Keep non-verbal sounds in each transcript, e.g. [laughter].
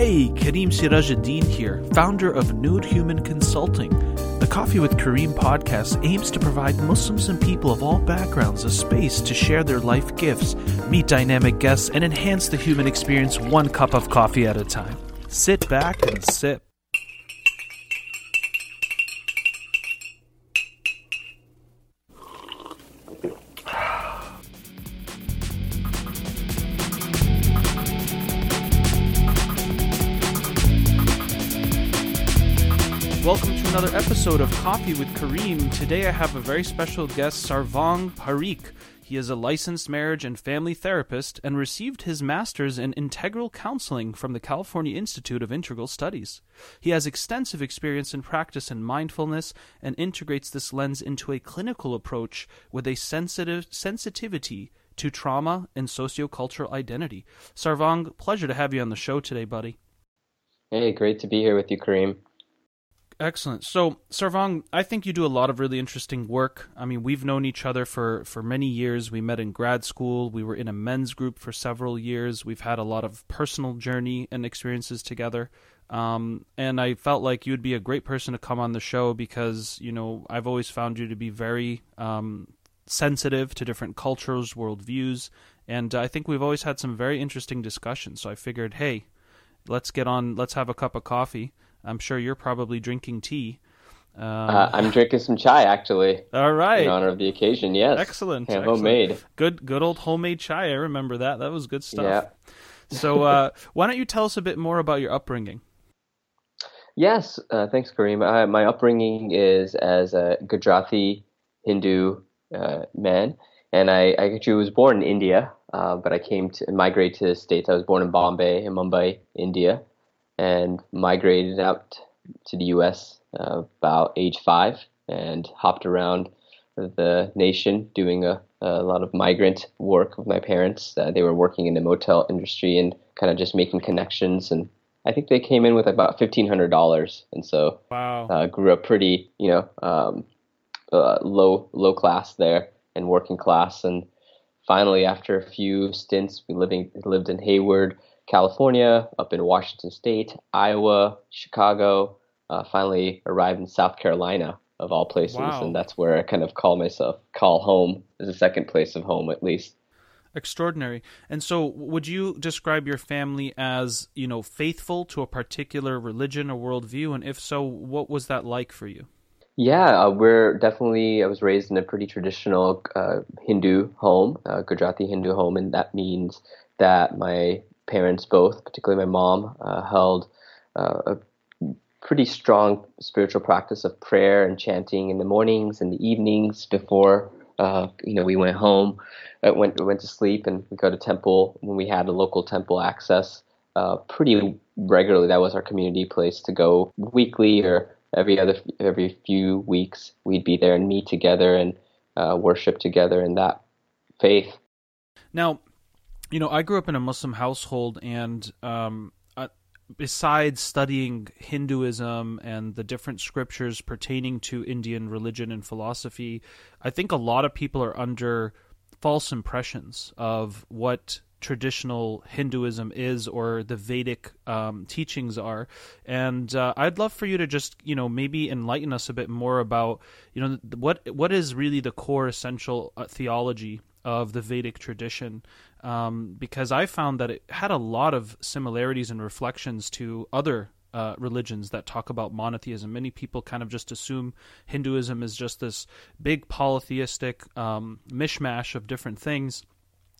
Hey, Kareem Sirajuddin here, founder of Nude Human Consulting. The Coffee with Kareem podcast aims to provide Muslims and people of all backgrounds a space to share their life gifts, meet dynamic guests, and enhance the human experience one cup of coffee at a time. Sit back and sip. Episode of Coffee with Kareem. Today I have a very special guest, Sarvang Parikh. He is a licensed marriage and family therapist and received his master's in integral counseling from the California Institute of Integral Studies. He has extensive experience in practice in mindfulness and integrates this lens into a clinical approach with a sensitive sensitivity to trauma and sociocultural identity. Sarvang, pleasure to have you on the show today, buddy. Hey, great to be here with you, Kareem. Excellent. So, Sarvang, I think you do a lot of really interesting work. I mean, we've known each other for, for many years. We met in grad school. We were in a men's group for several years. We've had a lot of personal journey and experiences together. Um, and I felt like you would be a great person to come on the show because, you know, I've always found you to be very um, sensitive to different cultures, worldviews. And I think we've always had some very interesting discussions. So I figured, hey, let's get on, let's have a cup of coffee I'm sure you're probably drinking tea. Um, uh, I'm drinking some chai, actually. [laughs] All right. In honor of the occasion, yes. Excellent. Yeah, excellent. homemade. Good, good old homemade chai. I remember that. That was good stuff. Yeah. so, uh, [laughs] why don't you tell us a bit more about your upbringing? Yes, uh, thanks, Kareem. Uh, my upbringing is as a Gujarati Hindu uh, man, and I, I, actually was born in India, uh, but I came to migrate to the States. I was born in Bombay, in Mumbai, India, and migrated out to the U.S. Uh, about age five and hopped around the nation doing a, a lot of migrant work with my parents. Uh, they were working in the motel industry and kind of just making connections. And I think they came in with about fifteen hundred dollars, and so wow. uh, grew up pretty, you know, um, uh, low low class there and working class. And finally, after a few stints, we living lived in Hayward California, up in Washington State, Iowa, Chicago. Uh, finally arrived in South Carolina, of all places, wow. and that's where I kind of call myself call home as a second place of home, at least. Extraordinary. And so, would you describe your family as you know faithful to a particular religion or worldview? And if so, what was that like for you? Yeah, uh, we're definitely. I was raised in a pretty traditional uh, Hindu home, uh, Gujarati Hindu home, and that means that my parents both, particularly my mom, uh, held uh, a pretty strong spiritual practice of prayer and chanting in the mornings and the evenings before uh, you know we went home, uh, went went to sleep, and we go to temple when we had a local temple access uh, pretty regularly. That was our community place to go weekly or every other every few weeks. We'd be there and meet together and uh, worship together in that faith. Now, you know, I grew up in a Muslim household, and um, uh, besides studying Hinduism and the different scriptures pertaining to Indian religion and philosophy, I think a lot of people are under false impressions of what traditional Hinduism is or the Vedic um, teachings are. And uh, I'd love for you to just, you know, maybe enlighten us a bit more about, you know, what what is really the core essential uh, theology of the Vedic tradition um, because I found that it had a lot of similarities and reflections to other uh, religions that talk about monotheism. Many people kind of just assume Hinduism is just this big polytheistic um, mishmash of different things.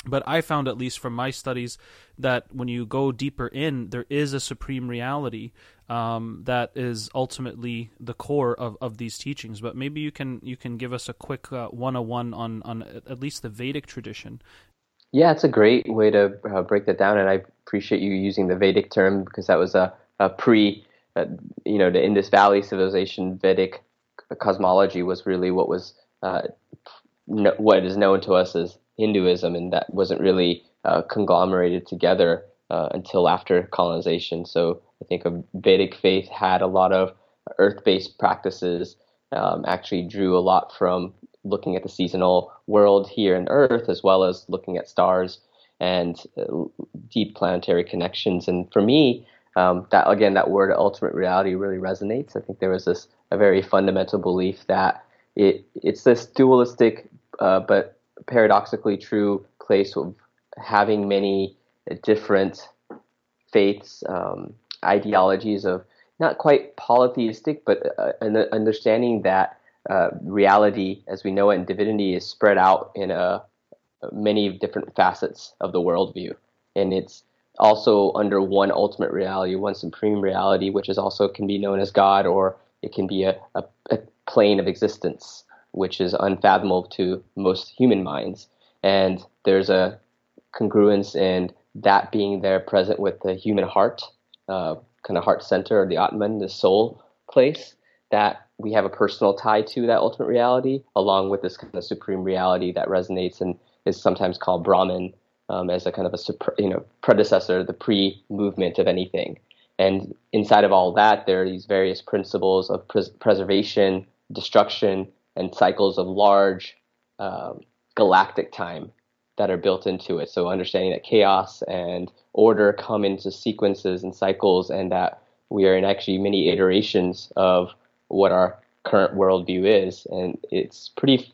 But I found, at least from my studies, that when you go deeper in, there is a supreme reality um, that is ultimately the core of, of these teachings. But maybe you can you can give us a quick uh, 101 on on at least the Vedic tradition yeah, it's a great way to uh, break that down, and I appreciate you using the Vedic term because that was a, a pre, uh, you know, the Indus Valley civilization. Vedic cosmology was really what was uh, no, what is known to us as Hinduism, and that wasn't really uh, conglomerated together uh, until after colonization. So I think a Vedic faith had a lot of earth-based practices. Um, actually, drew a lot from looking at the seasonal world here in Earth, as well as looking at stars and uh, deep planetary connections. And for me, um, that again, that word ultimate reality really resonates. I think there was this a very fundamental belief that it it's this dualistic uh, but paradoxically true place of having many different faiths, um, ideologies of not quite polytheistic, but uh, an understanding that uh, reality as we know it in divinity is spread out in a, many different facets of the worldview. And it's also under one ultimate reality, one supreme reality, which is also can be known as God, or it can be a, a, a plane of existence, which is unfathomable to most human minds. And there's a congruence in that being there present with the human heart, uh, kind of heart center, or the Atman, the soul place, that we have a personal tie to that ultimate reality, along with this kind of supreme reality that resonates and is sometimes called Brahman um, as a kind of a you know predecessor, the pre-movement of anything. And inside of all that, there are these various principles of pres- preservation, destruction, and cycles of large um, galactic time that are built into it. So understanding that chaos and order come into sequences and cycles, and that we are in actually many iterations of what our current worldview is, and it's pretty,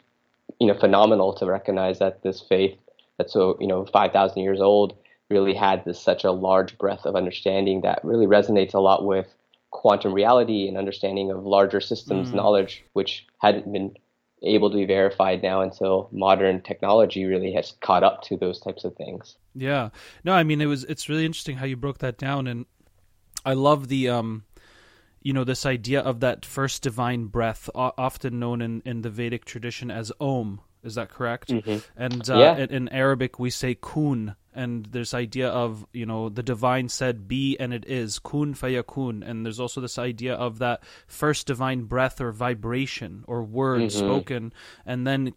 you know, phenomenal to recognize that this faith that's so you know 5,000 years old really had this such a large breadth of understanding that really resonates a lot with quantum reality and understanding of larger systems mm. knowledge, which hadn't been able to be verified now until modern technology really has caught up to those types of things. Yeah. No, I mean it was it's really interesting how you broke that down and I love the um you know this idea of that first divine breath often known in in the Vedic tradition as om is that correct? Mm-hmm. And uh, yeah. in, Arabic, we say kun, and there's idea of you know the divine said be and it is kun fayakun, and there's also this idea of that first divine breath or vibration or word mm-hmm. spoken, and then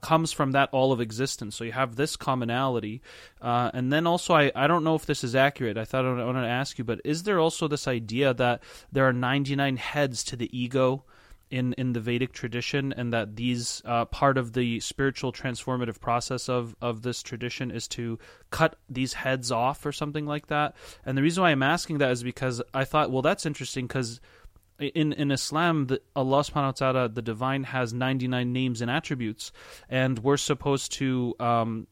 comes from that all of existence. So you have this commonality, uh, and then also I, I don't know if this is accurate. I thought I wanted to ask you, but is there also this idea that there are 99 heads to the ego? in in the Vedic tradition, and that these uh, part of the spiritual transformative process of of this tradition is to cut these heads off or something like that. And the reason why I'm asking that is because I thought, well, that's interesting because in in Islam, the, Allah Subhanahu wa Taala, the Divine, has 99 names and attributes, and we're supposed to um,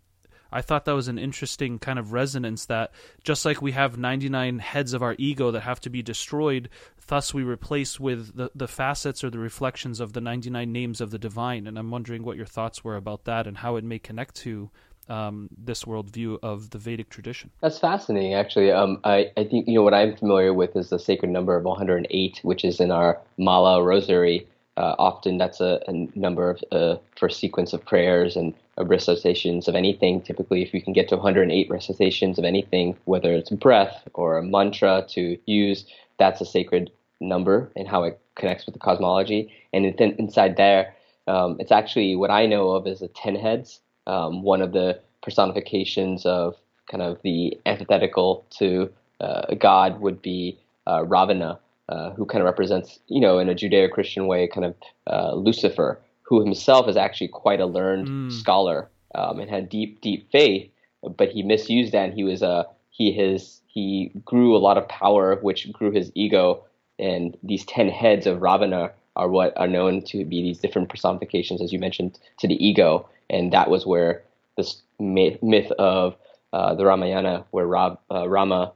I thought that was an interesting kind of resonance that just like we have 99 heads of our ego that have to be destroyed, thus we replace with the, the facets or the reflections of the 99 names of the divine. And I'm wondering what your thoughts were about that and how it may connect to um, this worldview of the Vedic tradition. That's fascinating, actually. Um, I, I think, you know, what I'm familiar with is the sacred number of 108, which is in our Mala Rosary. Uh, often that's a, a number of, uh, for a sequence of prayers and recitations of anything. Typically, if you can get to 108 recitations of anything, whether it's breath or a mantra to use, that's a sacred number and how it connects with the cosmology. And then inside there, um, it's actually what I know of as the 10 heads, um, one of the personifications of kind of the antithetical to uh, God would be uh, Ravana, uh, who kind of represents, you know, in a Judeo Christian way, kind of uh, Lucifer, who himself is actually quite a learned mm. scholar um, and had deep, deep faith, but he misused that. And he was a he his he grew a lot of power, which grew his ego. And these ten heads of Ravana are what are known to be these different personifications, as you mentioned, to the ego. And that was where this myth of uh, the Ramayana, where Ra- uh, Rama,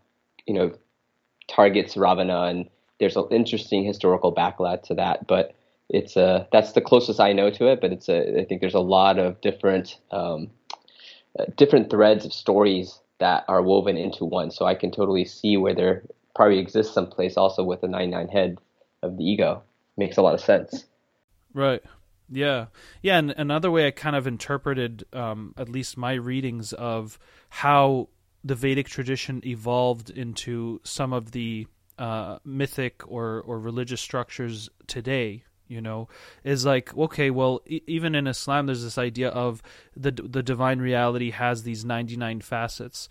you know, targets Ravana, and there's an interesting historical backlash to that. But it's a that's the closest I know to it. But it's a I think there's a lot of different um, uh, different threads of stories that are woven into one. So I can totally see where there probably exists someplace also with the 99 head of the ego. Makes a lot of sense. Right. Yeah. Yeah. And another way I kind of interpreted, um, at least my readings of how the Vedic tradition evolved into some of the uh, mythic or, or religious structures today you know is like okay well e- even in islam there's this idea of the the divine reality has these 99 facets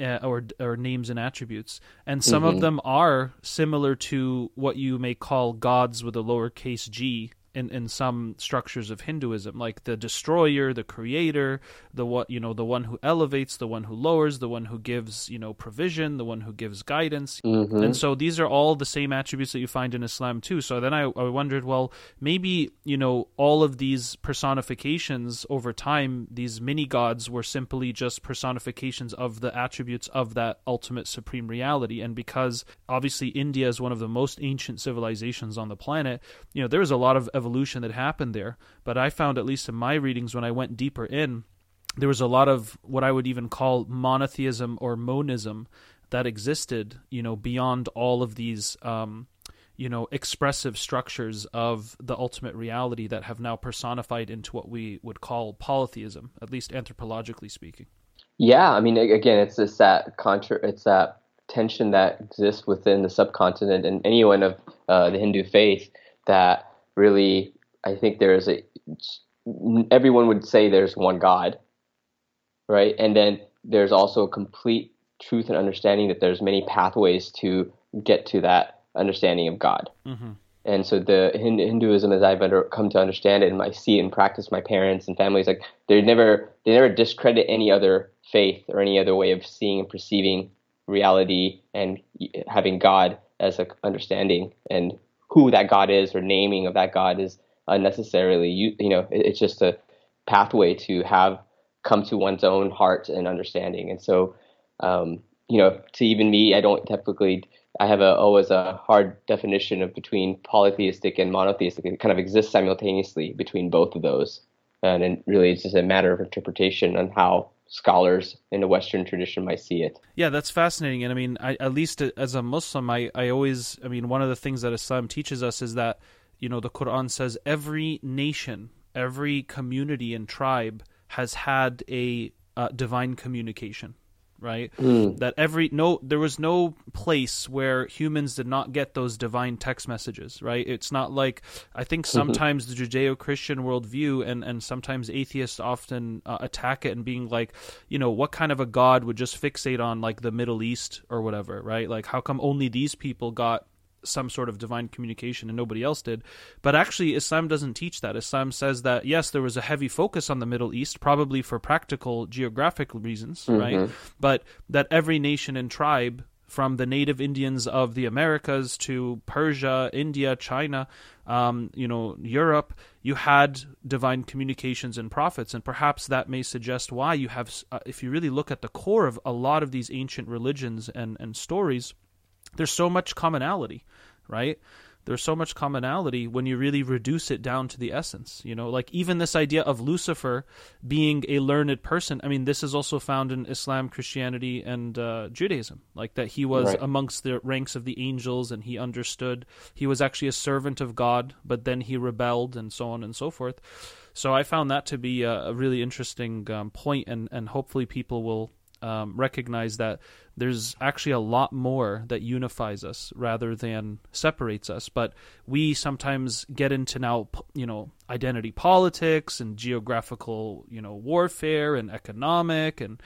uh, or or names and attributes and some mm-hmm. of them are similar to what you may call gods with a lowercase g in in some structures of Hinduism, like the destroyer, the creator, the what you know, the one who elevates, the one who lowers, the one who gives you know provision, the one who gives guidance, Mm-hmm. and so these are all the same attributes that you find in Islam too. So then I, I wondered, well, maybe you know all of these personifications over time, these mini gods were simply just personifications of the attributes of that ultimate supreme reality, and because obviously India is one of the most ancient civilizations on the planet, you know there was a lot of evolution that happened there. But I found, at least in my readings, when I went deeper in, there was a lot of what I would even call monotheism or monism that existed, you know, beyond all of these, um, you know, expressive structures of the ultimate reality that have now personified into what we would call polytheism, at least anthropologically speaking. Yeah, I mean, again, it's just that contra- it's that tension that exists within the subcontinent and anyone of uh, the Hindu faith that really, I think there is a. Everyone would say there's one God, right? And then there's also a complete truth and understanding that there's many pathways to get to that understanding of God. Mm-hmm. And so the Hinduism, as I've under, come to understand it, and I see it in practice, my parents and families, like they never they never discredit any other faith or any other way of seeing and perceiving reality and having God as a understanding and who that God is or naming of that God is unnecessarily you you know it, it's just a pathway to have come to one's own heart and understanding. And so um, you know to even me, I don't typically I have a always a hard definition of between polytheistic and monotheistic. It kind of exists simultaneously between both of those, and it really it's just a matter of interpretation on how scholars in the Western tradition might see it. Yeah, that's fascinating. And I mean, I, at least as a Muslim, I, I always, I mean, one of the things that Islam teaches us is that, you know, the Quran says every nation, every community and tribe has had a uh, divine communication right? Mm. that every no there was no place where humans did not get those divine text messages right? It's not like i think sometimes the judeo-christian worldview and and sometimes atheists often uh, attack it and being like you know what kind of a god would just fixate on like the middle east or whatever right? Like how come only these people got some sort of divine communication and nobody else did. But actually, Islam doesn't teach that. Islam says that, yes, there was a heavy focus on the Middle East, probably for practical geographic reasons, right? But that every nation and tribe, from the native Indians of the Americas to Persia, India, China, um, you know, Europe, you had divine communications and prophets, and perhaps that may suggest why you have, uh, if you really look at the core of a lot of these ancient religions and, and stories, there's so much commonality, right? There's so much commonality when you really reduce it down to the essence. You know, like even this idea of Lucifer being a learned person. I mean, this is also found in Islam, Christianity, and uh, Judaism. Like that he was Right. amongst the ranks of the angels and he understood. He was actually a servant of God, but then he rebelled and so on and so forth. So I found that to be a, a really interesting um, point, and and hopefully people will um, recognize that there's actually a lot more that unifies us rather than separates us. But we sometimes get into now, you know, identity politics and geographical, you know, warfare and economic and.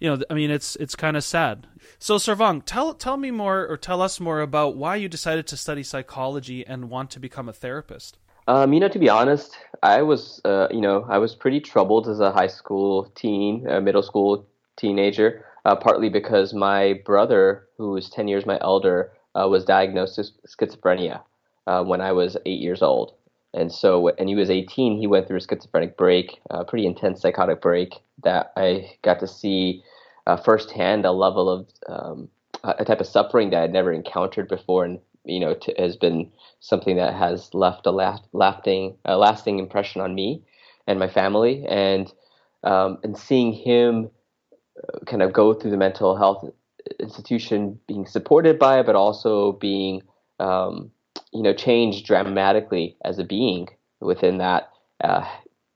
You know, I mean, it's it's kind of sad. So, Sarvang, tell tell me more, or tell us more about why you decided to study psychology and want to become a therapist. Um, you know, to be honest, I was, uh, you know, I was pretty troubled as a high school teen, uh, middle school teenager. Uh, partly because my brother, who was ten years my elder, uh, was diagnosed with schizophrenia uh, when I was eight years old, and so and he was eighteen. He went through a schizophrenic break, a pretty intense psychotic break that I got to see uh, firsthand a level of um, a type of suffering that I'd never encountered before, and you know, t- has been something that has left a last, lasting, a lasting impression on me and my family, and um, and seeing him kind of go through the mental health institution, being supported by it, but also being um, you know changed dramatically as a being within that, uh,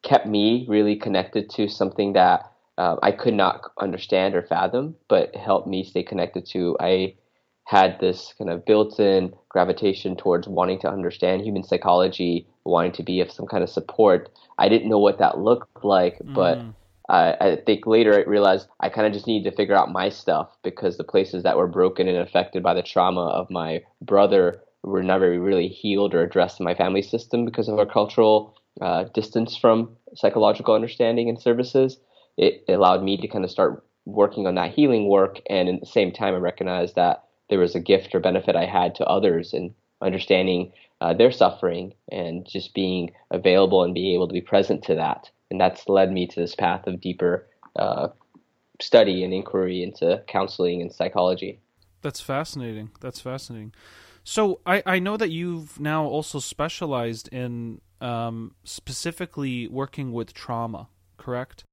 kept me really connected to something that uh, I could not understand or fathom, but helped me stay connected to. I had this kind of built-in gravitation towards wanting to understand human psychology, wanting to be of some kind of support. I didn't know what that looked like, but Mm. I, I think later I realized I kind of just needed to figure out my stuff because the places that were broken and affected by the trauma of my brother were never really healed or addressed in my family system because of our cultural uh, distance from psychological understanding and services. It allowed me to kind of start working on that healing work, and at the same time, I recognized that there was a gift or benefit I had to others in understanding uh, their suffering and just being available and being able to be present to that. And that's led me to this path of deeper uh, study and inquiry into counseling and psychology. That's fascinating. That's fascinating. So I, I know that you've now also specialized in um, specifically working with trauma, correct?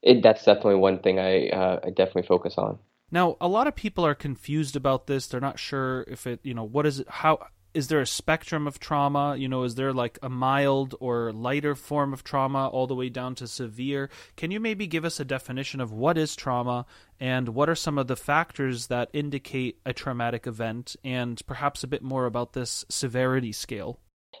It, that's definitely one thing I, uh, I definitely focus on. Now, a lot of people are confused about this. They're not sure if it, you know, what is it, how is there a spectrum of trauma? You know, is there like a mild or lighter form of trauma all the way down to severe? Can you maybe give us a definition of what is trauma and what are some of the factors that indicate a traumatic event and perhaps a bit more about this severity scale?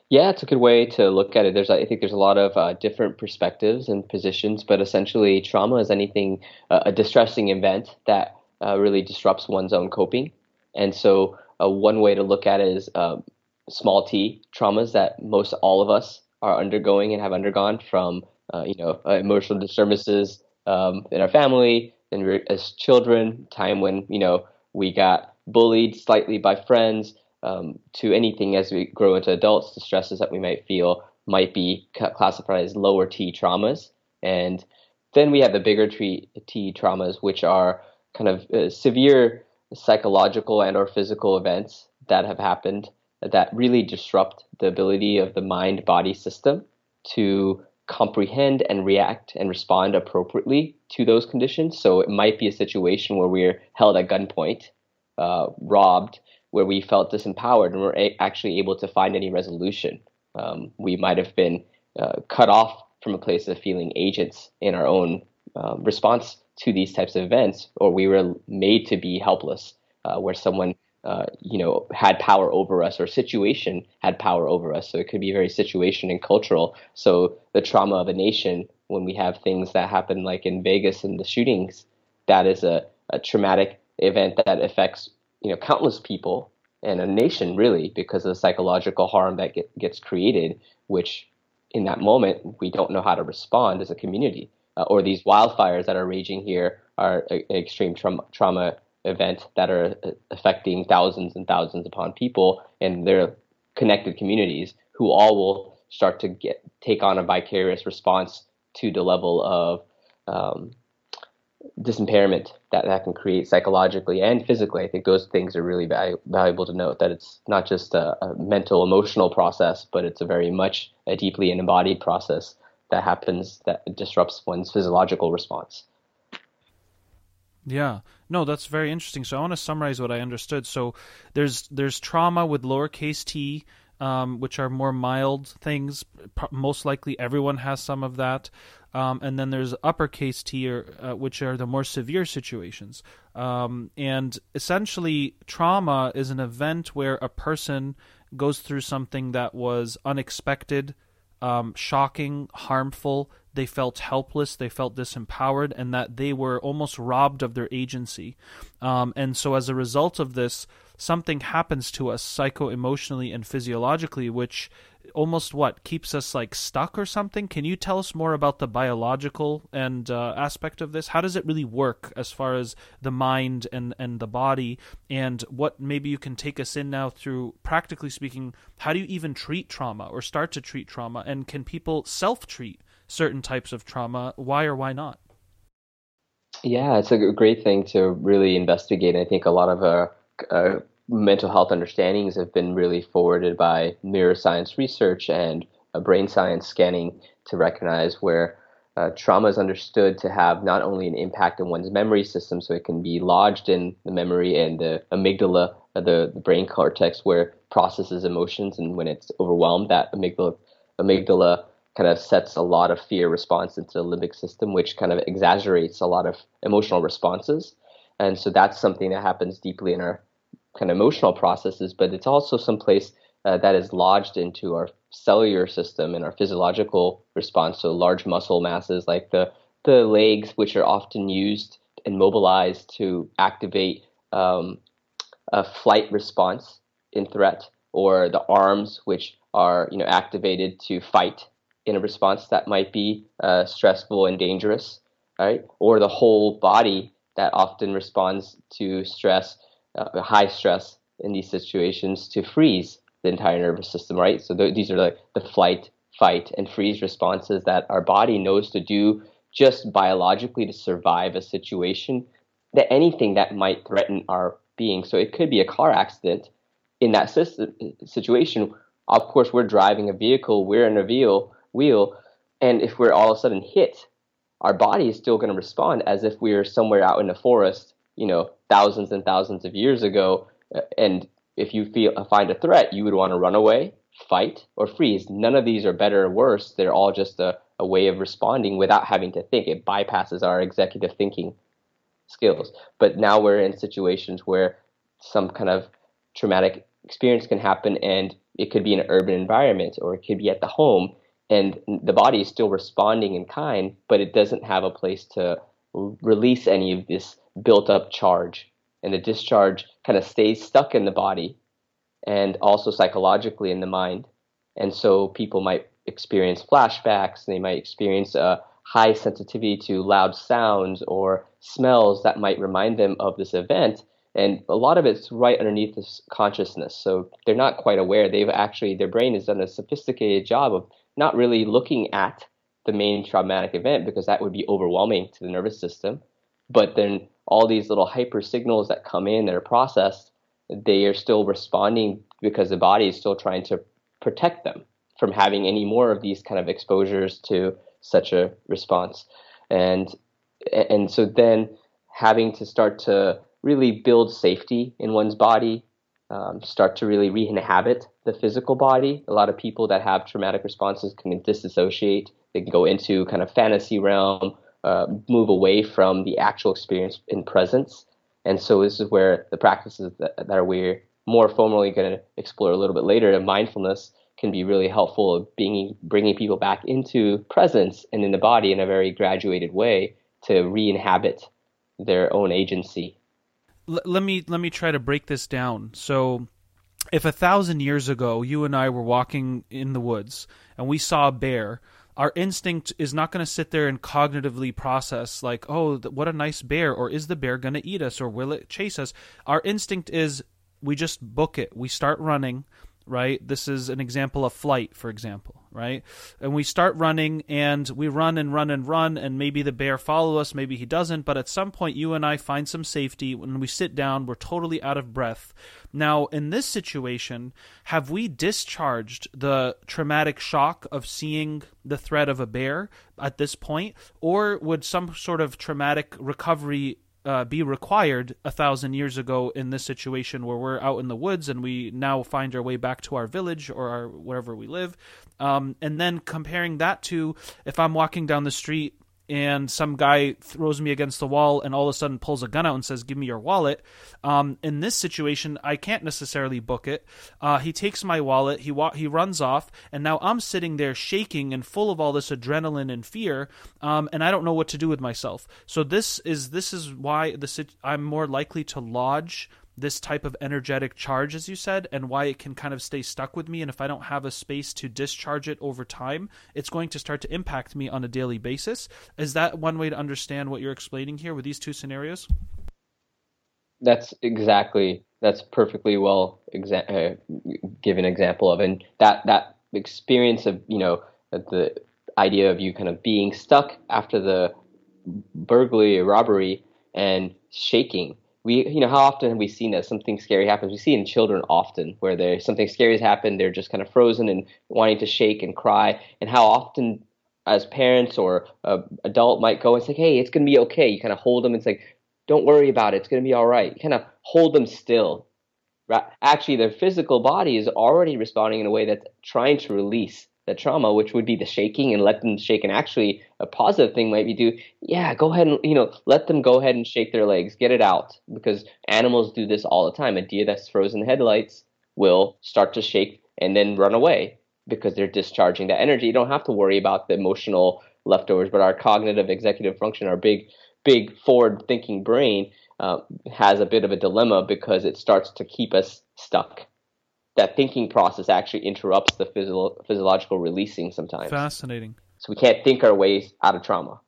Yeah, it's a good way to look at it. There's, I think, there's a lot of uh, different perspectives and positions, but essentially, trauma is anything, uh, a distressing event that uh, really disrupts one's own coping, and so uh, one way to look at it is um, small t traumas that most all of us are undergoing and have undergone from uh, you know uh, emotional disturbances um, in our family and as children, time when you know we got bullied slightly by friends, um, to anything as we grow into adults, the stresses that we might feel might be classified as lower T traumas, and then we have the bigger T, T traumas, which are kind of uh, severe psychological and or physical events that have happened that really disrupt the ability of the mind body system to comprehend and react and respond appropriately to those conditions. So it might be a situation where we're held at gunpoint, uh, robbed, where we felt disempowered and were a- actually able to find any resolution. Um, we might have been uh, cut off from a place of feeling agents in our own uh, response to these types of events, or we were made to be helpless, uh, where someone uh, you know had power over us or situation had power over us. So it could be very situation and cultural. So the trauma of a nation when we have things that happen like in Vegas and the shootings, that is a, a traumatic event that affects you know countless people and a nation really because of the psychological harm that get, gets created, which in that moment we don't know how to respond as a community uh, or these wildfires that are raging here are an extreme trauma, trauma event that are uh, affecting thousands and thousands upon people and their connected communities who all will start to get take on a vicarious response to the level of um, disimpairment that that can create psychologically and physically. I think those things are really valu- valuable to note that it's not just a, a, mental, emotional process, but it's a very much a deeply embodied process that happens that disrupts one's physiological response. Yeah. No, that's very interesting. So I want to summarize what I understood. So there's there's trauma with lowercase t, um, which are more mild things. Most likely, everyone has some of that. Um, and then there's uppercase T, or, uh, which are the more severe situations. Um, and essentially, trauma is an event where a person goes through something that was unexpected, um, shocking, harmful. They felt helpless, they felt disempowered, and that they were almost robbed of their agency. Um, and so, as a result of this, something happens to us psycho emotionally and physiologically, which almost what keeps us like stuck or something. Can you tell us more about the biological and uh, aspect of this? How does it really work as far as the mind and and the body, and what maybe you can take us in now through practically speaking? How do you even treat trauma or start to treat trauma, and can people self treat certain types of trauma? Why or why not? Yeah, it's a great thing to really investigate. I think a lot of uh, uh, mental health understandings have been really forwarded by neuroscience research and brain science scanning to recognize where uh, trauma is understood to have not only an impact on one's memory system, so it can be lodged in the memory and the amygdala, uh, the, the brain cortex, where processes emotions, and when it's overwhelmed, that amygdala amygdala kind of sets a lot of fear response into the limbic system, which kind of exaggerates a lot of emotional responses. And so that's something that happens deeply in our kind of emotional processes, but it's also someplace uh, that is lodged into our cellular system and our physiological response. So large muscle masses like the the legs, which are often used and mobilized to activate um, a flight response in threat, or the arms, which are you know activated to fight in a response that might be uh, stressful and dangerous, right? Or the whole body that often responds to stress, uh, high stress in these situations, to freeze the entire nervous system, right? So th- these are like the flight, fight, and freeze responses that our body knows to do just biologically to survive a situation, that anything that might threaten our being. So it could be a car accident. In that system, situation, of course, we're driving a vehicle, we're in a wheel, wheel, and if we're all of a sudden hit, our body is still going to respond as if we are somewhere out in the forest, you know, thousands and thousands of years ago. Uh, and if you feel find a threat, you would want to run away, fight, or freeze. None of these are better or worse. They're all just a, a way of responding without having to think. It bypasses our executive thinking skills. But now we're in situations where some kind of traumatic experience can happen and it could be in an urban environment or it could be at the home and the body is still responding in kind, but it doesn't have a place to release any of this built up charge. And the discharge kind of stays stuck in the body and also psychologically in the mind. And so people might experience flashbacks, they might experience a high sensitivity to loud sounds or smells that might remind them of this event. And a lot of it's right underneath this consciousness. So they're not quite aware. They've actually, their brain has done a sophisticated job of not really looking at the main traumatic event because that would be overwhelming to the nervous system. But then all these little hyper signals that come in that are processed, they are still responding because the body is still trying to protect them from having any more of these kind of exposures to such a response. And and so then having to start to really build safety in one's body um, start to really re-inhabit the physical body. A lot of people that have traumatic responses can disassociate. They can go into kind of fantasy realm, uh, move away from the actual experience in presence. And so this is where the practices that, that we're more formally going to explore a little bit later, and mindfulness can be really helpful of being bringing people back into presence and in the body in a very graduated way to re-inhabit their own agency L- let me let me try to break this down. So, if a thousand years ago you and I were walking in the woods and we saw a bear, our instinct is not going to sit there and cognitively process like, "Oh, what a nice bear," or "Is the bear going to eat us?" or "Will it chase us?" Our instinct is we just book it. We start running right? This is an example of flight, for example, right? And we start running and we run and run and run, and maybe the bear follow us, maybe he doesn't, but at some point you and I find some safety. When we sit down, we're totally out of breath. Now, in this situation, have we discharged the traumatic shock of seeing the threat of a bear at this point, or would some sort of traumatic recovery uh, be required a thousand years ago in this situation where we're out in the woods and we now find our way back to our village or our, wherever we live. Um, and then comparing that to if I'm walking down the street and some guy throws me against the wall and all of a sudden pulls a gun out and says, "Give me your wallet." Um, in this situation, I can't necessarily book it. Uh, he takes my wallet, he wa- he runs off, and now I'm sitting there shaking and full of all this adrenaline and fear, um, and I don't know what to do with myself. So this is this is why the I'm more likely to lodge this type of energetic charge, as you said, and why it can kind of stay stuck with me. And if I don't have a space to discharge it over time, it's going to start to impact me on a daily basis. Is that one way to understand what you're explaining here with these two scenarios? That's exactly that's perfectly well exa- uh, given example of, and that that experience of you know the idea of you kind of being stuck after the burglary or robbery and shaking we you know how often have we seen that something scary happens? We see in children often where there's something scary has happened they're just kind of frozen and wanting to shake and cry. And how often as parents or a adult might go and say hey it's going to be okay. You kind of hold them and say don't worry about it it's going to be all right. You kind of hold them still actually their physical body is already responding in a way that's trying to release the trauma, which would be the shaking and let them shake. And actually, a positive thing might be do, yeah, go ahead and, you know, let them go ahead and shake their legs, get it out. Because animals do this all the time. A deer that's frozen headlights will start to shake and then run away because they're discharging that energy. You don't have to worry about the emotional leftovers, but our cognitive executive function, our big, big forward thinking brain, uh, has a bit of a dilemma because it starts to keep us stuck that thinking process actually interrupts the physio- physiological releasing sometimes. Fascinating. So we can't think our ways out of trauma.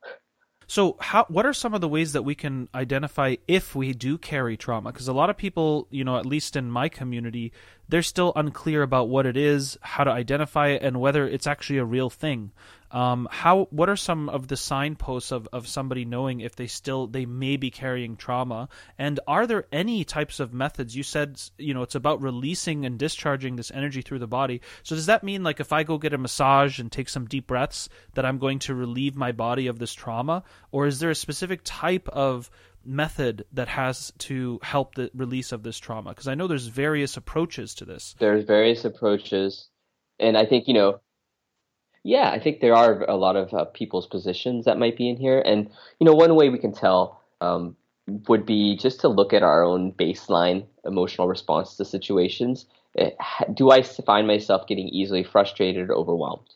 So, how what are some of the ways that we can identify if we do carry trauma? Because a lot of people, you know, at least in my community, they're still unclear about what it is, how to identify it, and whether it's actually a real thing. Um, how what are some of the signposts of, of somebody knowing if they still they may be carrying trauma? And are there any types of methods? You said you know it's about releasing and discharging this energy through the body. So does that mean like if I go get a massage and take some deep breaths that I'm going to relieve my body of this trauma, or is there a specific type of method that has to help the release of this trauma? Because I know there's various approaches to this. There's various approaches, and I think you know yeah, I think there are a lot of uh, people's positions that might be in here, and you know, one way we can tell um, would be just to look at our own baseline emotional response to situations. Eh, do I find myself getting easily frustrated or overwhelmed?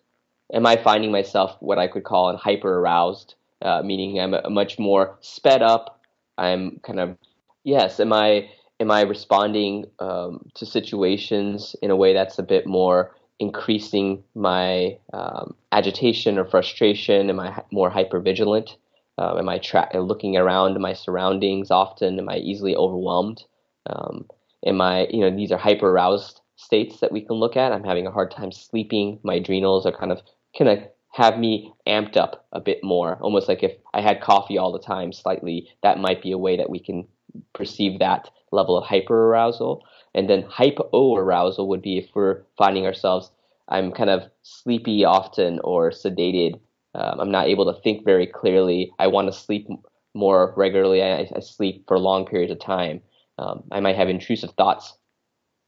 Am I finding myself what I could call an hyper aroused, uh, meaning I'm a, much more sped up? I'm kind of yes. Am I am I responding um, to situations in a way that's a bit more increasing my um, agitation or frustration? Am I more hypervigilant? Uh, am I tra- looking around my surroundings often? Am I easily overwhelmed? Um, am I, you know, these are hyper aroused states that we can look at. I'm having a hard time sleeping. My adrenals are kind of kind of have me amped up a bit more, almost like if I had coffee all the time. Slightly, that might be a way that we can perceive that level of hyper arousal. And then hypo arousal would be if we're finding ourselves, I'm kind of sleepy often or sedated. Um, I'm not able to think very clearly. I want to sleep more regularly. I, I sleep for long periods of time. Um, I might have intrusive thoughts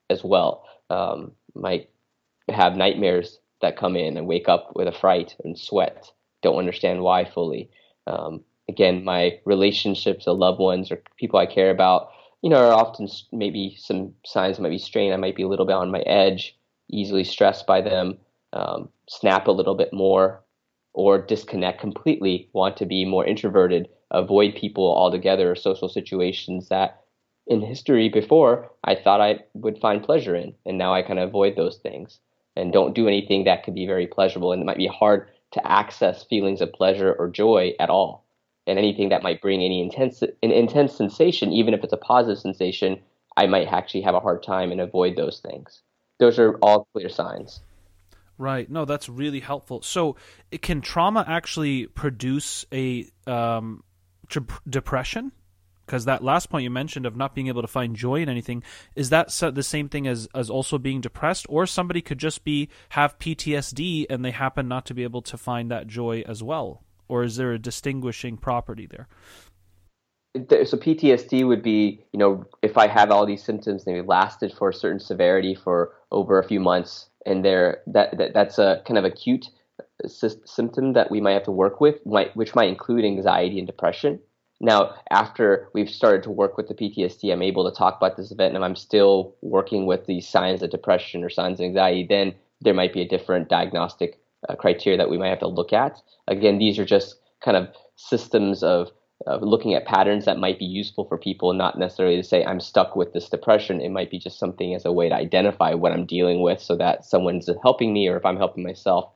as well. Um, might have nightmares that come in and wake up with a fright and sweat. Don't understand why fully. Um, again, my relationships, the loved ones or people I care about, you know, are often maybe some signs might be strained. I might be a little bit on my edge, easily stressed by them, um, snap a little bit more, or disconnect completely, want to be more introverted, avoid people altogether, social situations that in history before I thought I would find pleasure in, and now I kind of avoid those things and don't do anything that could be very pleasurable, and it might be hard to access feelings of pleasure or joy at all and anything that might bring any intense an intense sensation, even if it's a positive sensation, I might actually have a hard time and avoid those things. Those are all clear signs. Right. No, that's really helpful. So, it, can trauma actually produce a um, depression? Because that last point you mentioned of not being able to find joy in anything is that the same thing as as also being depressed, or somebody could just be have PTSD and they happen not to be able to find that joy as well or is there a distinguishing property there? So PTSD would be, you know, if I have all these symptoms and they lasted for a certain severity for over a few months, and there that, that that's a kind of acute uh, symptom that we might have to work with, might, which might include anxiety and depression. Now, after we've started to work with the PTSD, I'm able to talk about this event, and I'm still working with these signs of depression or signs of anxiety. Then there might be a different diagnostic uh, criteria that we might have to look at. Again, these are just kind of systems of, of looking at patterns that might be useful for people, not necessarily to say I'm stuck with this depression. It might be just something as a way to identify what I'm dealing with, so that someone's helping me, or if I'm helping myself,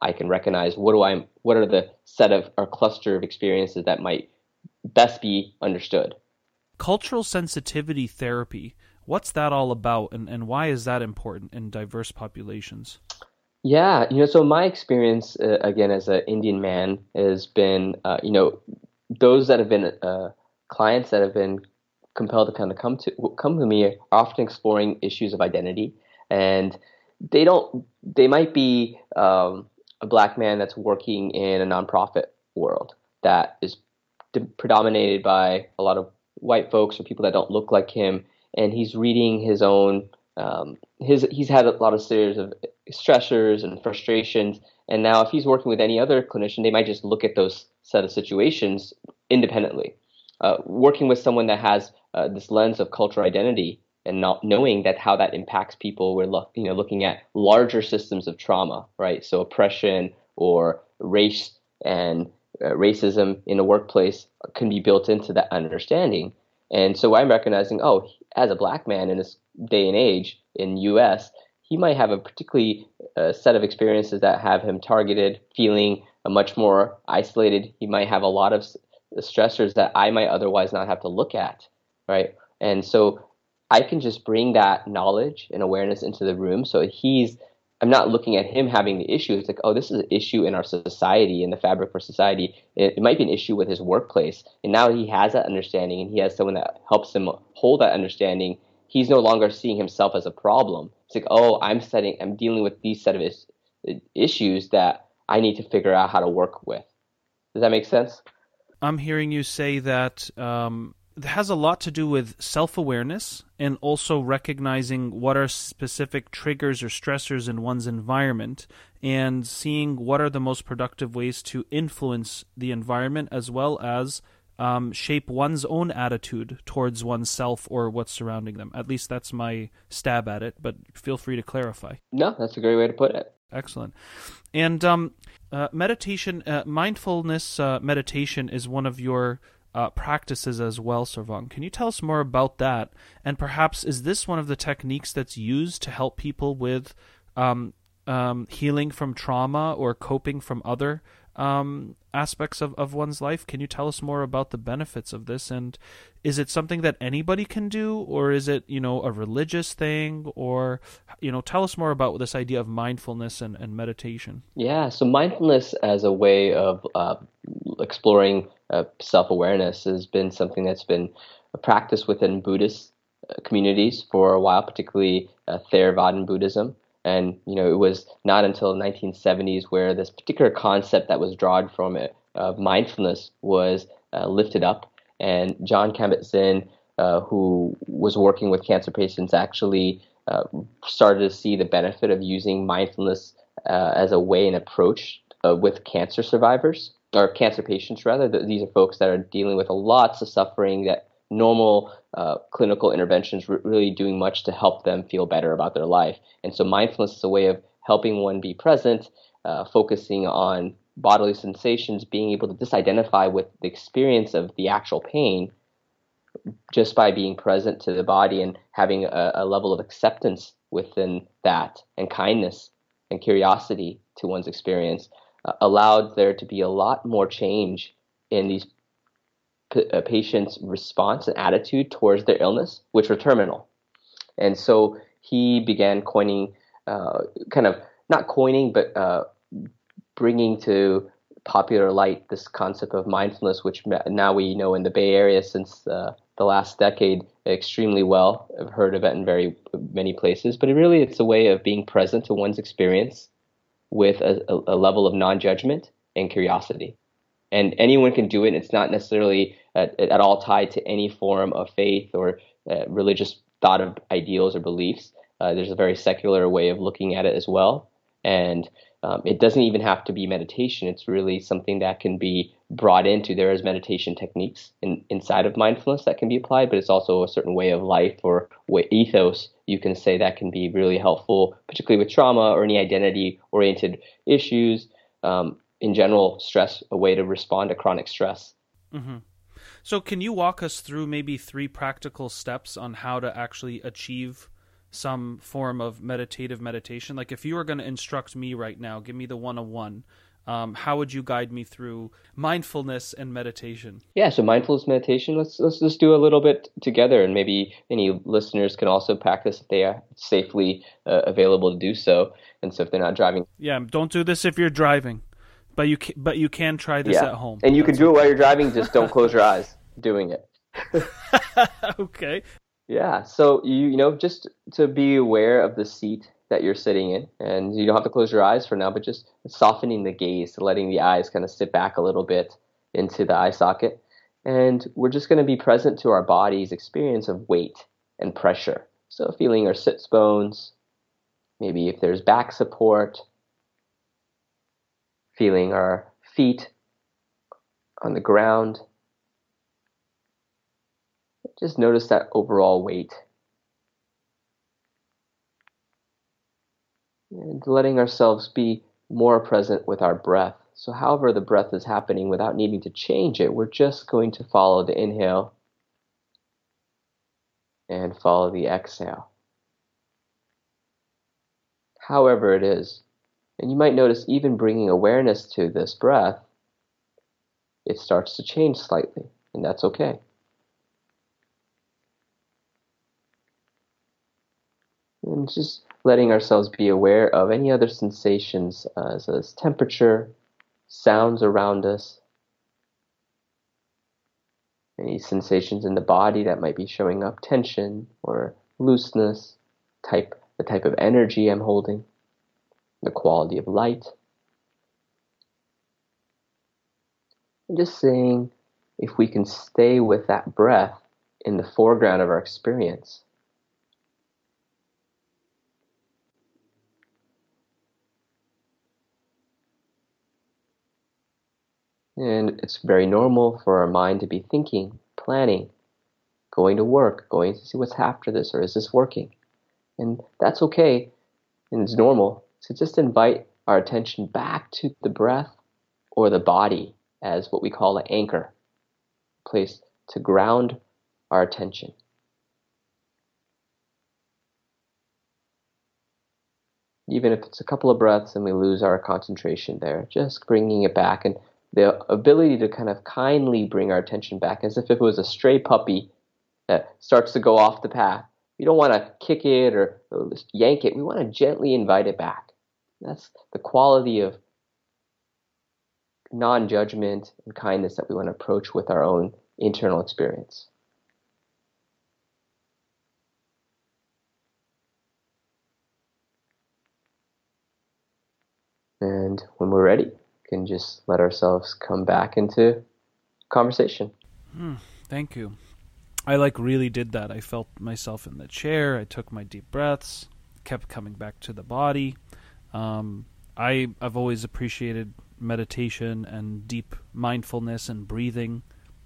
I can recognize what do I what are the set of or cluster of experiences that might best be understood. Cultural sensitivity therapy. What's that all about, and, and why is that important in diverse populations? Yeah, you know, so my experience uh, again as an Indian man has been, uh, you know, those that have been uh, clients that have been compelled to kind of come to come to me are often exploring issues of identity, and they don't. They might be um, a black man that's working in a nonprofit world that is predominated by a lot of white folks or people that don't look like him, and he's reading his own um, his he's had a lot of series of stressors and frustrations. And now, if he's working with any other clinician, they might just look at those set of situations independently. Uh, working with someone that has uh, this lens of cultural identity and not knowing that how that impacts people, we're lo- you know looking at larger systems of trauma, right? So oppression or race and uh, racism in a workplace can be built into that understanding. And so I'm recognizing, oh, as a black man in this day and age in U.S., he might have a particularly uh, set of experiences that have him targeted, feeling much more isolated. He might have a lot of stressors that I might otherwise not have to look at, right? And so I can just bring that knowledge and awareness into the room. So he's, I'm not looking at him having the issue. It's like, oh, this is an issue in our society, in the fabric of society. It, it might be an issue with his workplace. And now he has that understanding and he has someone that helps him hold that understanding. He's no longer seeing himself as a problem. It's like, oh, I'm setting, I'm dealing with these set of is, issues that I need to figure out how to work with. Does that make sense? I'm hearing you say that um, it has a lot to do with self awareness and also recognizing what are specific triggers or stressors in one's environment and seeing what are the most productive ways to influence the environment as well as um, shape one's own attitude towards oneself or what's surrounding them. At least that's my stab at it, but feel free to clarify. No, that's a great way to put it. Excellent. And um, uh, meditation, uh, mindfulness uh, meditation is one of your uh, practices as well, Sarvang. Can you tell us more about that? And perhaps is this one of the techniques that's used to help people with um, um, healing from trauma or coping from other um, aspects of, of one's life? Can you tell us more about the benefits of this? And is it something that anybody can do, or is it you know a religious thing, or you know tell us more about this idea of mindfulness and, and meditation? Yeah, so mindfulness as a way of uh, exploring uh, self awareness has been something that's been practiced within Buddhist uh, communities for a while, particularly uh, Theravadan Buddhism. And you know, it was not until the 1970s where this particular concept that was drawn from it of mindfulness was uh, lifted up. And Jon Kabat-Zinn, uh, who was working with cancer patients, actually uh, started to see the benefit of using mindfulness uh, as a way and approach uh, with cancer survivors or cancer patients rather. These are folks that are dealing with lots of suffering that normal uh, clinical interventions re- really doing much to help them feel better about their life. And so mindfulness is a way of helping one be present, uh, focusing on bodily sensations, being able to disidentify with the experience of the actual pain just by being present to the body and having a, a level of acceptance within that and kindness and curiosity to one's experience uh, allowed there to be a lot more change in these p- uh, patients' response and attitude towards their illness, which were terminal. And so he began coining, uh, kind of not coining, but uh, bringing to popular light this concept of mindfulness, which now we know in the Bay Area since uh, the last decade extremely well. I've heard of it in very many places, but it really it's a way of being present to one's experience with a, a level of non-judgment and curiosity. And anyone can do it. It's not necessarily at, at all tied to any form of faith or uh, religious thought of ideals or beliefs. Uh, there's a very secular way of looking at it as well. And um, it doesn't even have to be meditation. It's really something that can be brought into. There is meditation techniques in, inside of mindfulness that can be applied, but it's also a certain way of life or way, ethos you can say that can be really helpful, particularly with trauma or any identity oriented issues. Um, in general, stress, a way to respond to chronic stress. Mm-hmm. So, can you walk us through maybe three practical steps on how to actually achieve some form of meditative meditation? Like, if you were going to instruct me right now, give me the one on one. Um, how would you guide me through mindfulness and meditation? Yeah, so mindfulness meditation. Let's let's just do a little bit together, and maybe any listeners can also practice if they are safely uh, available to do so. And so, if they're not driving, yeah, don't do this if you're driving, but you can, but you can try this yeah. at home. And you That's can do it while you're driving. Just don't close your [laughs] eyes doing it. [laughs] okay. Yeah. So you you know just to be aware of the seat that you're sitting in, and you don't have to close your eyes for now, but just softening the gaze, letting the eyes kind of sit back a little bit into the eye socket, and we're just going to be present to our body's experience of weight and pressure. So feeling our sits bones, maybe if there's back support, feeling our feet on the ground just notice that overall weight. And letting ourselves be more present with our breath. So, however, the breath is happening without needing to change it, we're just going to follow the inhale and follow the exhale. However, it is. And you might notice even bringing awareness to this breath, it starts to change slightly, and that's okay. And just letting ourselves be aware of any other sensations uh, as, as temperature, sounds around us, any sensations in the body that might be showing up, tension or looseness, type the type of energy I'm holding, the quality of light. And just saying if we can stay with that breath in the foreground of our experience. And it's very normal for our mind to be thinking, planning, going to work, going to see what's after this, or is this working? And that's okay, and it's normal. So just invite our attention back to the breath or the body as what we call an anchor, place to ground our attention. Even if it's a couple of breaths and we lose our concentration there, just bringing it back and the ability to kind of kindly bring our attention back as if it was a stray puppy that starts to go off the path. We don't want to kick it or, or yank it. We want to gently invite it back. That's the quality of non judgment and kindness that we want to approach with our own internal experience. And when we're ready, we can just let ourselves come back into conversation. Hmm, thank you. I like really did that. I felt myself in the chair. I took my deep breaths, kept coming back to the body. Um, I I've always appreciated meditation and deep mindfulness and breathing.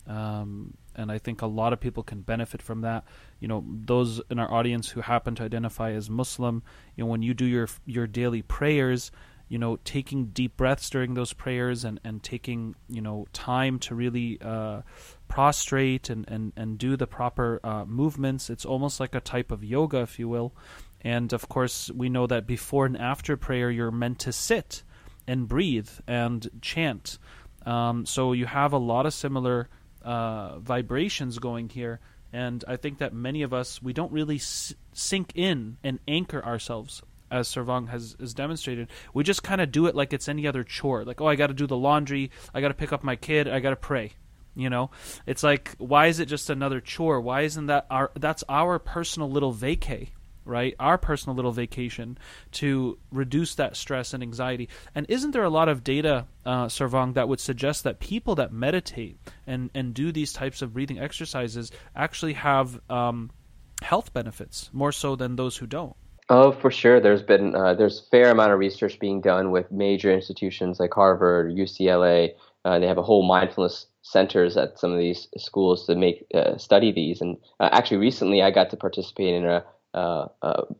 Um, and I think a lot of people can benefit from that. You know, those in our audience who happen to identify as Muslim, you know, when you do your your daily prayers, you know, taking deep breaths during those prayers and, and taking, you know, time to really uh, prostrate and, and, and do the proper uh, movements. It's almost like a type of yoga, if you will. And of course, we know that before and after prayer, you're meant to sit and breathe and chant. Um, so you have a lot of similar uh, vibrations going here. And I think that many of us, we don't really s- sink in and anchor ourselves as Sarvang has, has demonstrated, we just kind of do it like it's any other chore. Like, oh, I got to do the laundry, I got to pick up my kid, I got to pray. You know, it's like, why is it just another chore? Why isn't that our? That's our personal little vacay, right? Our personal little vacation to reduce that stress and anxiety. And isn't there a lot of data, uh, that would suggest that people that meditate and and do these types of breathing exercises actually have um, health benefits more so than those who don't? Oh, for sure. There's been uh, there's a fair amount of research being done with major institutions like Harvard, UCLA. Uh, they have a whole mindfulness centers at some of these schools to make uh, study these. And uh, actually, recently I got to participate in a, uh,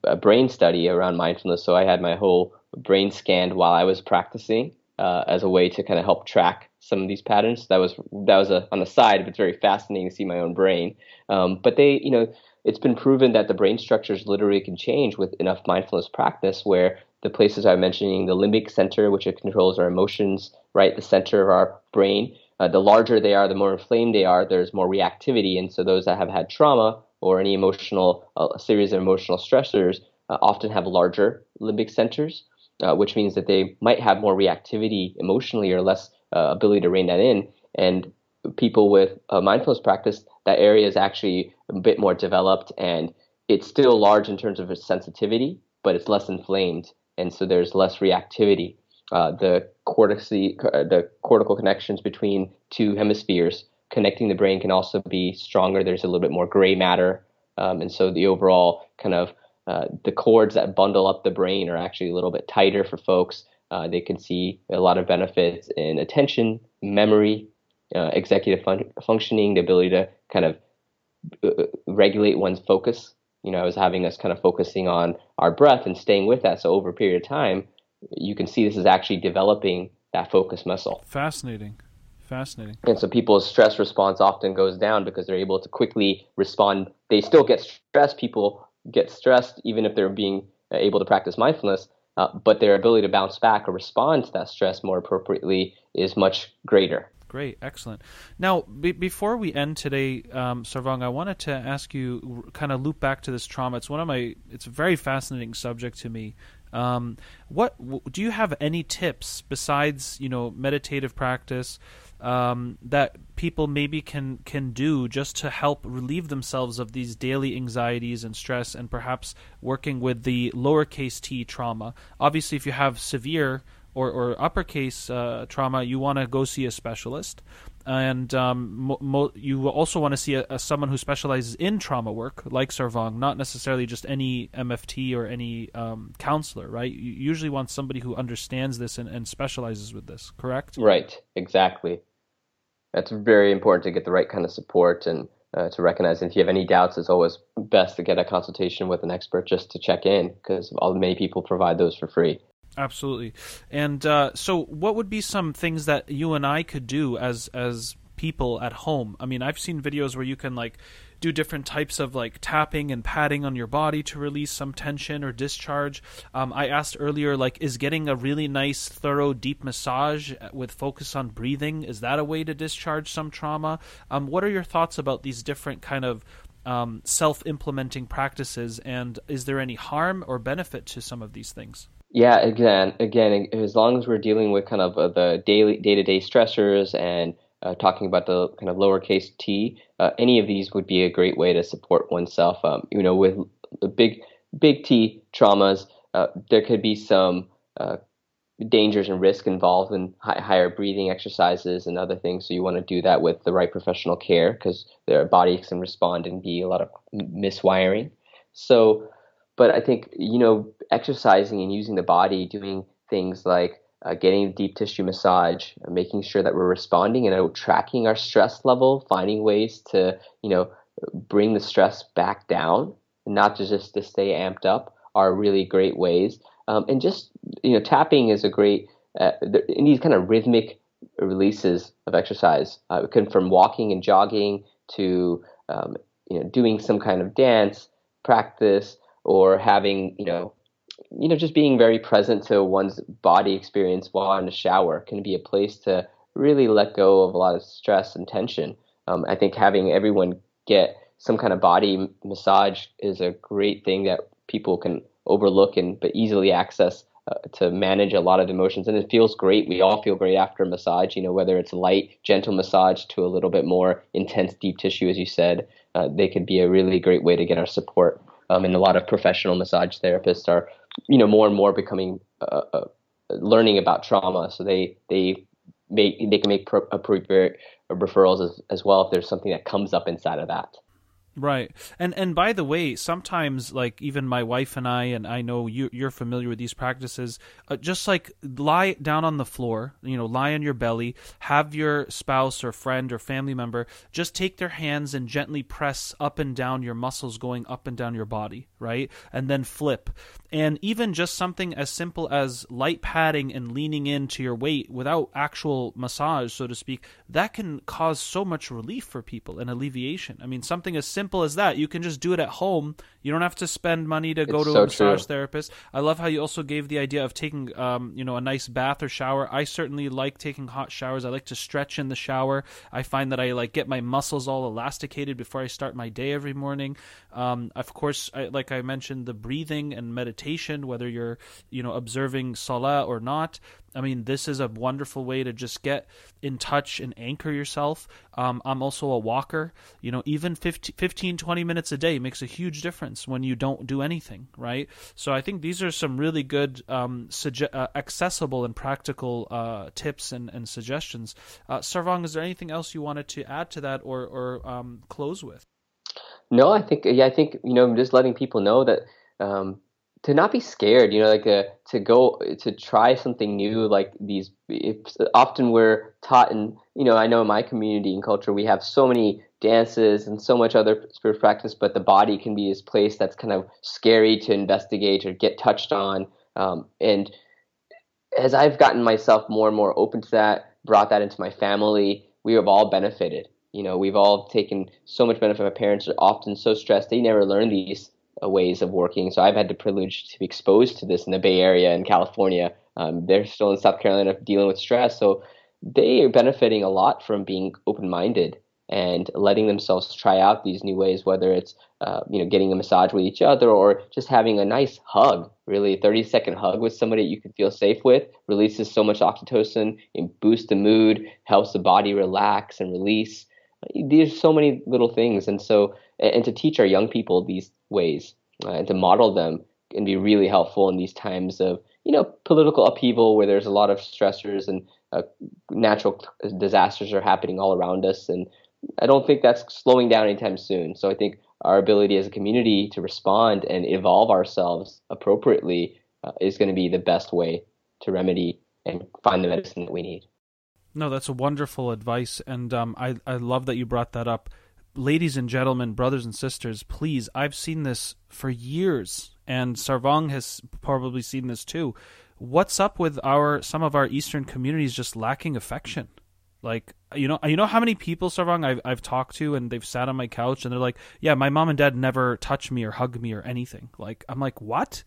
a, brain study around mindfulness. So I had my whole brain scanned while I was practicing uh, as a way to kind of help track some of these patterns. That was that was a, on the side, but it's very fascinating to see my own brain. Um, but they, you know it's been proven that the brain structures literally can change with enough mindfulness practice where the places I'm mentioning, the limbic center, which controls our emotions, right, the center of our brain, uh, the larger they are, the more inflamed they are, there's more reactivity. And so those that have had trauma or any emotional, uh, series of emotional stressors uh, often have larger limbic centers, uh, which means that they might have more reactivity emotionally or less uh, ability to rein that in. And people with mindfulness practice, that area is actually a bit more developed and it's still large in terms of its sensitivity, but it's less inflamed, and so there's less reactivity. Uh, the uh, the cortical connections between two hemispheres connecting the brain can also be stronger. There's a little bit more gray matter, um, and so the overall kind of uh, the cords that bundle up the brain are actually a little bit tighter for folks. Uh, they can see a lot of benefits in attention, memory, uh, executive fun- functioning, the ability to kind of uh, regulate one's focus. You know, I was having us kind of focusing on our breath and staying with that. So over a period of time, you can see this is actually developing that focus muscle. Fascinating. Fascinating. And so people's stress response often goes down because they're able to quickly respond. They still get stressed. People get stressed even if they're being able to practice mindfulness, uh, but their ability to bounce back or respond to that stress more appropriately is much greater. Great, excellent. Now, be- before we end today, um, Sarvang, I wanted to ask you, kind of loop back to this trauma. It's one of my, it's a very fascinating subject to me. Um, what do you have any tips besides you know meditative practice um, that people maybe can can do just to help relieve themselves of these daily anxieties and stress, and perhaps working with the lowercase t trauma? Obviously, if you have severe or, or uppercase uh, trauma, you want to go see a specialist. And um, mo- mo- you also want to see a, a, someone who specializes in trauma work, like Sarvang, not necessarily just any MFT or any um, counselor, right? You usually want somebody who understands this and, and specializes with this, correct? Right, exactly. That's very important to get the right kind of support and uh, to recognize. And if you have any doubts, it's always best to get a consultation with an expert just to check in because all many people provide those for free. Absolutely. And uh, so, what would be some things that you and I could do as as people at home? I mean, I've seen videos where you can like do different types of like tapping and patting on your body to release some tension or discharge. Um, I asked earlier, like, is getting a really nice, thorough, deep massage with focus on breathing is that a way to discharge some trauma? Um, what are your thoughts about these different kind of um, self-implementing practices, and is there any harm or benefit to some of these things? Yeah, again, again, as long as we're dealing with kind of uh, the daily, day-to-day stressors and uh, talking about the kind of lowercase t, uh, any of these would be a great way to support oneself. Um, you know, with big, big T traumas, uh, there could be some uh, dangers and risk involved in high, higher breathing exercises and other things. So you want to do that with the right professional care because their body can respond and be a lot of miswiring. So but I think you know exercising and using the body, doing things like uh, getting deep tissue massage, uh, making sure that we're responding and uh, tracking our stress level, finding ways to you know bring the stress back down, not just to stay amped up, are really great ways. Um, and just you know tapping is a great uh, in these kind of rhythmic releases of exercise. Uh, can from walking and jogging to um, you know doing some kind of dance practice or having you know you know just being very present to one's body experience while in the shower can be a place to really let go of a lot of stress and tension. Um, i think having everyone get some kind of body massage is a great thing that people can overlook and but easily access uh, to manage a lot of emotions and it feels great. We all feel great after a massage you know whether it's light gentle massage to a little bit more intense deep tissue as you said uh, they could be a really great way to get our support. Um, and a lot of professional massage therapists are, you know, more and more becoming uh, uh, learning about trauma. So they they make they can make pro- appropriate referrals as, as well if there's something that comes up inside of that. Right. And and by the way, sometimes like even my wife and I and I know you you're familiar with these practices, uh, just like lie down on the floor, you know, lie on your belly, have your spouse or friend or family member just take their hands and gently press up and down your muscles going up and down your body, right? And then flip. And even just something as simple as light padding and leaning into your weight without actual massage, so to speak, that can cause so much relief for people and alleviation. I mean, something as simple as that, you can just do it at home. You don't have to spend money to go it's to so a massage true. therapist. I love how you also gave the idea of taking, um, you know, a nice bath or shower. I certainly like taking hot showers. I like to stretch in the shower. I find that I like get my muscles all elasticated before I start my day every morning. Um, of course, I, like I mentioned, the breathing and meditation, whether you're you know observing salah or not. I mean, this is a wonderful way to just get in touch and anchor yourself. Um, I'm also a walker. You know, even 15, 15, 20 minutes a day makes a huge difference when you don't do anything, right? So I think these are some really good, um, suge- uh, accessible and practical uh, tips and, and suggestions. Uh, Sarvang, is there anything else you wanted to add to that or, or um, close with? No, I think yeah, I think you know, just letting people know that um, to not be scared, you know, like uh, to go to try something new, like these. often we're taught, and you know, I know in my community and culture, we have so many dances and so much other spiritual practice, but the body can be this place that's kind of scary to investigate or get touched on. Um, and as I've gotten myself more and more open to that, brought that into my family, we have all benefited. You know, we've all taken so much benefit. My parents are often so stressed; they never learn these ways of working. So I've had the privilege to be exposed to this in the Bay Area in California. Um, they're still in South Carolina dealing with stress, so they are benefiting a lot from being open-minded and letting themselves try out these new ways, whether it's uh, you know getting a massage with each other or just having a nice hug, really a 30 second hug with somebody you can feel safe with, releases so much oxytocin, and boosts the mood, helps the body relax and release. There's so many little things, and so and to teach our young people these ways uh, and to model them can be really helpful in these times of you know political upheaval where there's a lot of stressors and uh, natural disasters are happening all around us and I don't think that's slowing down anytime soon. So I think our ability as a community to respond and evolve ourselves appropriately uh, is going to be the best way to remedy and find the medicine that we need. No, that's wonderful advice, and um, I I love that you brought that up, ladies and gentlemen, brothers and sisters. Please, I've seen this for years, and Sarvang has probably seen this too. What's up with our some of our Eastern communities just lacking affection? Like you know, you know how many people, Sarvang, I've I've talked to, and they've sat on my couch, and they're like, "Yeah, my mom and dad never touch me or hug me or anything." Like I'm like, "What?"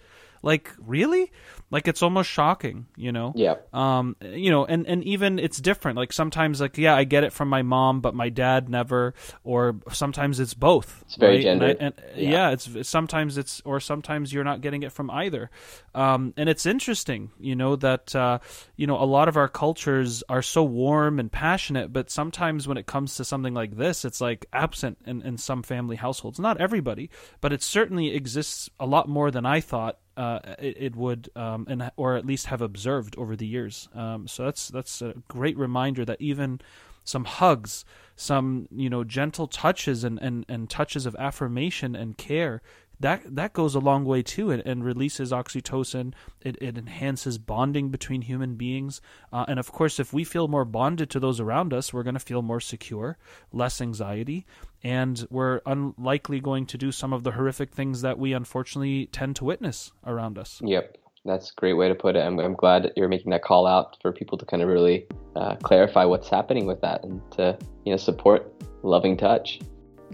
Like really? Like it's almost shocking, you know? Yeah. Um, you know, and and even it's different. Like sometimes, like yeah, I get it from my mom, but my dad never. Or sometimes it's both. It's very right? gendered. And, I, and yeah. yeah. it's sometimes it's or sometimes you're not getting it from either. Um, and it's interesting, you know, that uh, you know a lot of our cultures are so warm and passionate, but sometimes when it comes to something like this, it's like absent in, in some family households. Not everybody, but it certainly exists a lot more than I thought uh, it, it, would, um, and or at least have observed over the years. Um, so that's that's a great reminder that even some hugs, some you know gentle touches and, and, and touches of affirmation and care that that goes a long way too and, and releases oxytocin it, it enhances bonding between human beings uh, and of course if we feel more bonded to those around us we're going to feel more secure less anxiety and we're unlikely going to do some of the horrific things that we unfortunately tend to witness around us yep that's a great way to put it. I'm, I'm glad you're making that call out for people to kind of really uh, clarify what's happening with that and to you know support loving touch.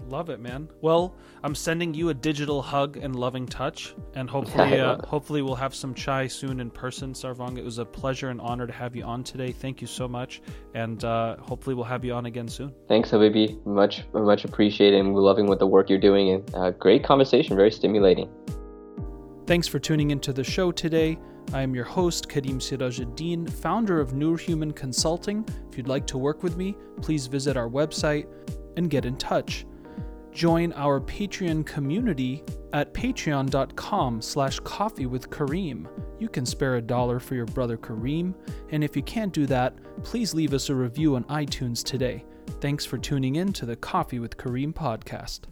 Love it, man. Well, I'm sending you a digital hug and loving touch, and hopefully, [laughs] uh, hopefully, we'll have some chai soon in person. Sarvang, it was a pleasure and honor to have you on today. Thank you so much, and uh, hopefully, we'll have you on again soon. Thanks, Habibi. Much, much appreciated, and we're loving what the work you're doing, and uh, great conversation, very stimulating. Thanks for tuning into the show today. I am your host, Karim Serageldin, founder of Noor Human Consulting. If you'd like to work with me, please visit our website and get in touch join our Patreon community at patreon.com slash coffee with Karim. You can spare a dollar for your brother Karim, and if you can't do that, please leave us a review on iTunes today. Thanks for tuning in to the Coffee with Karim podcast.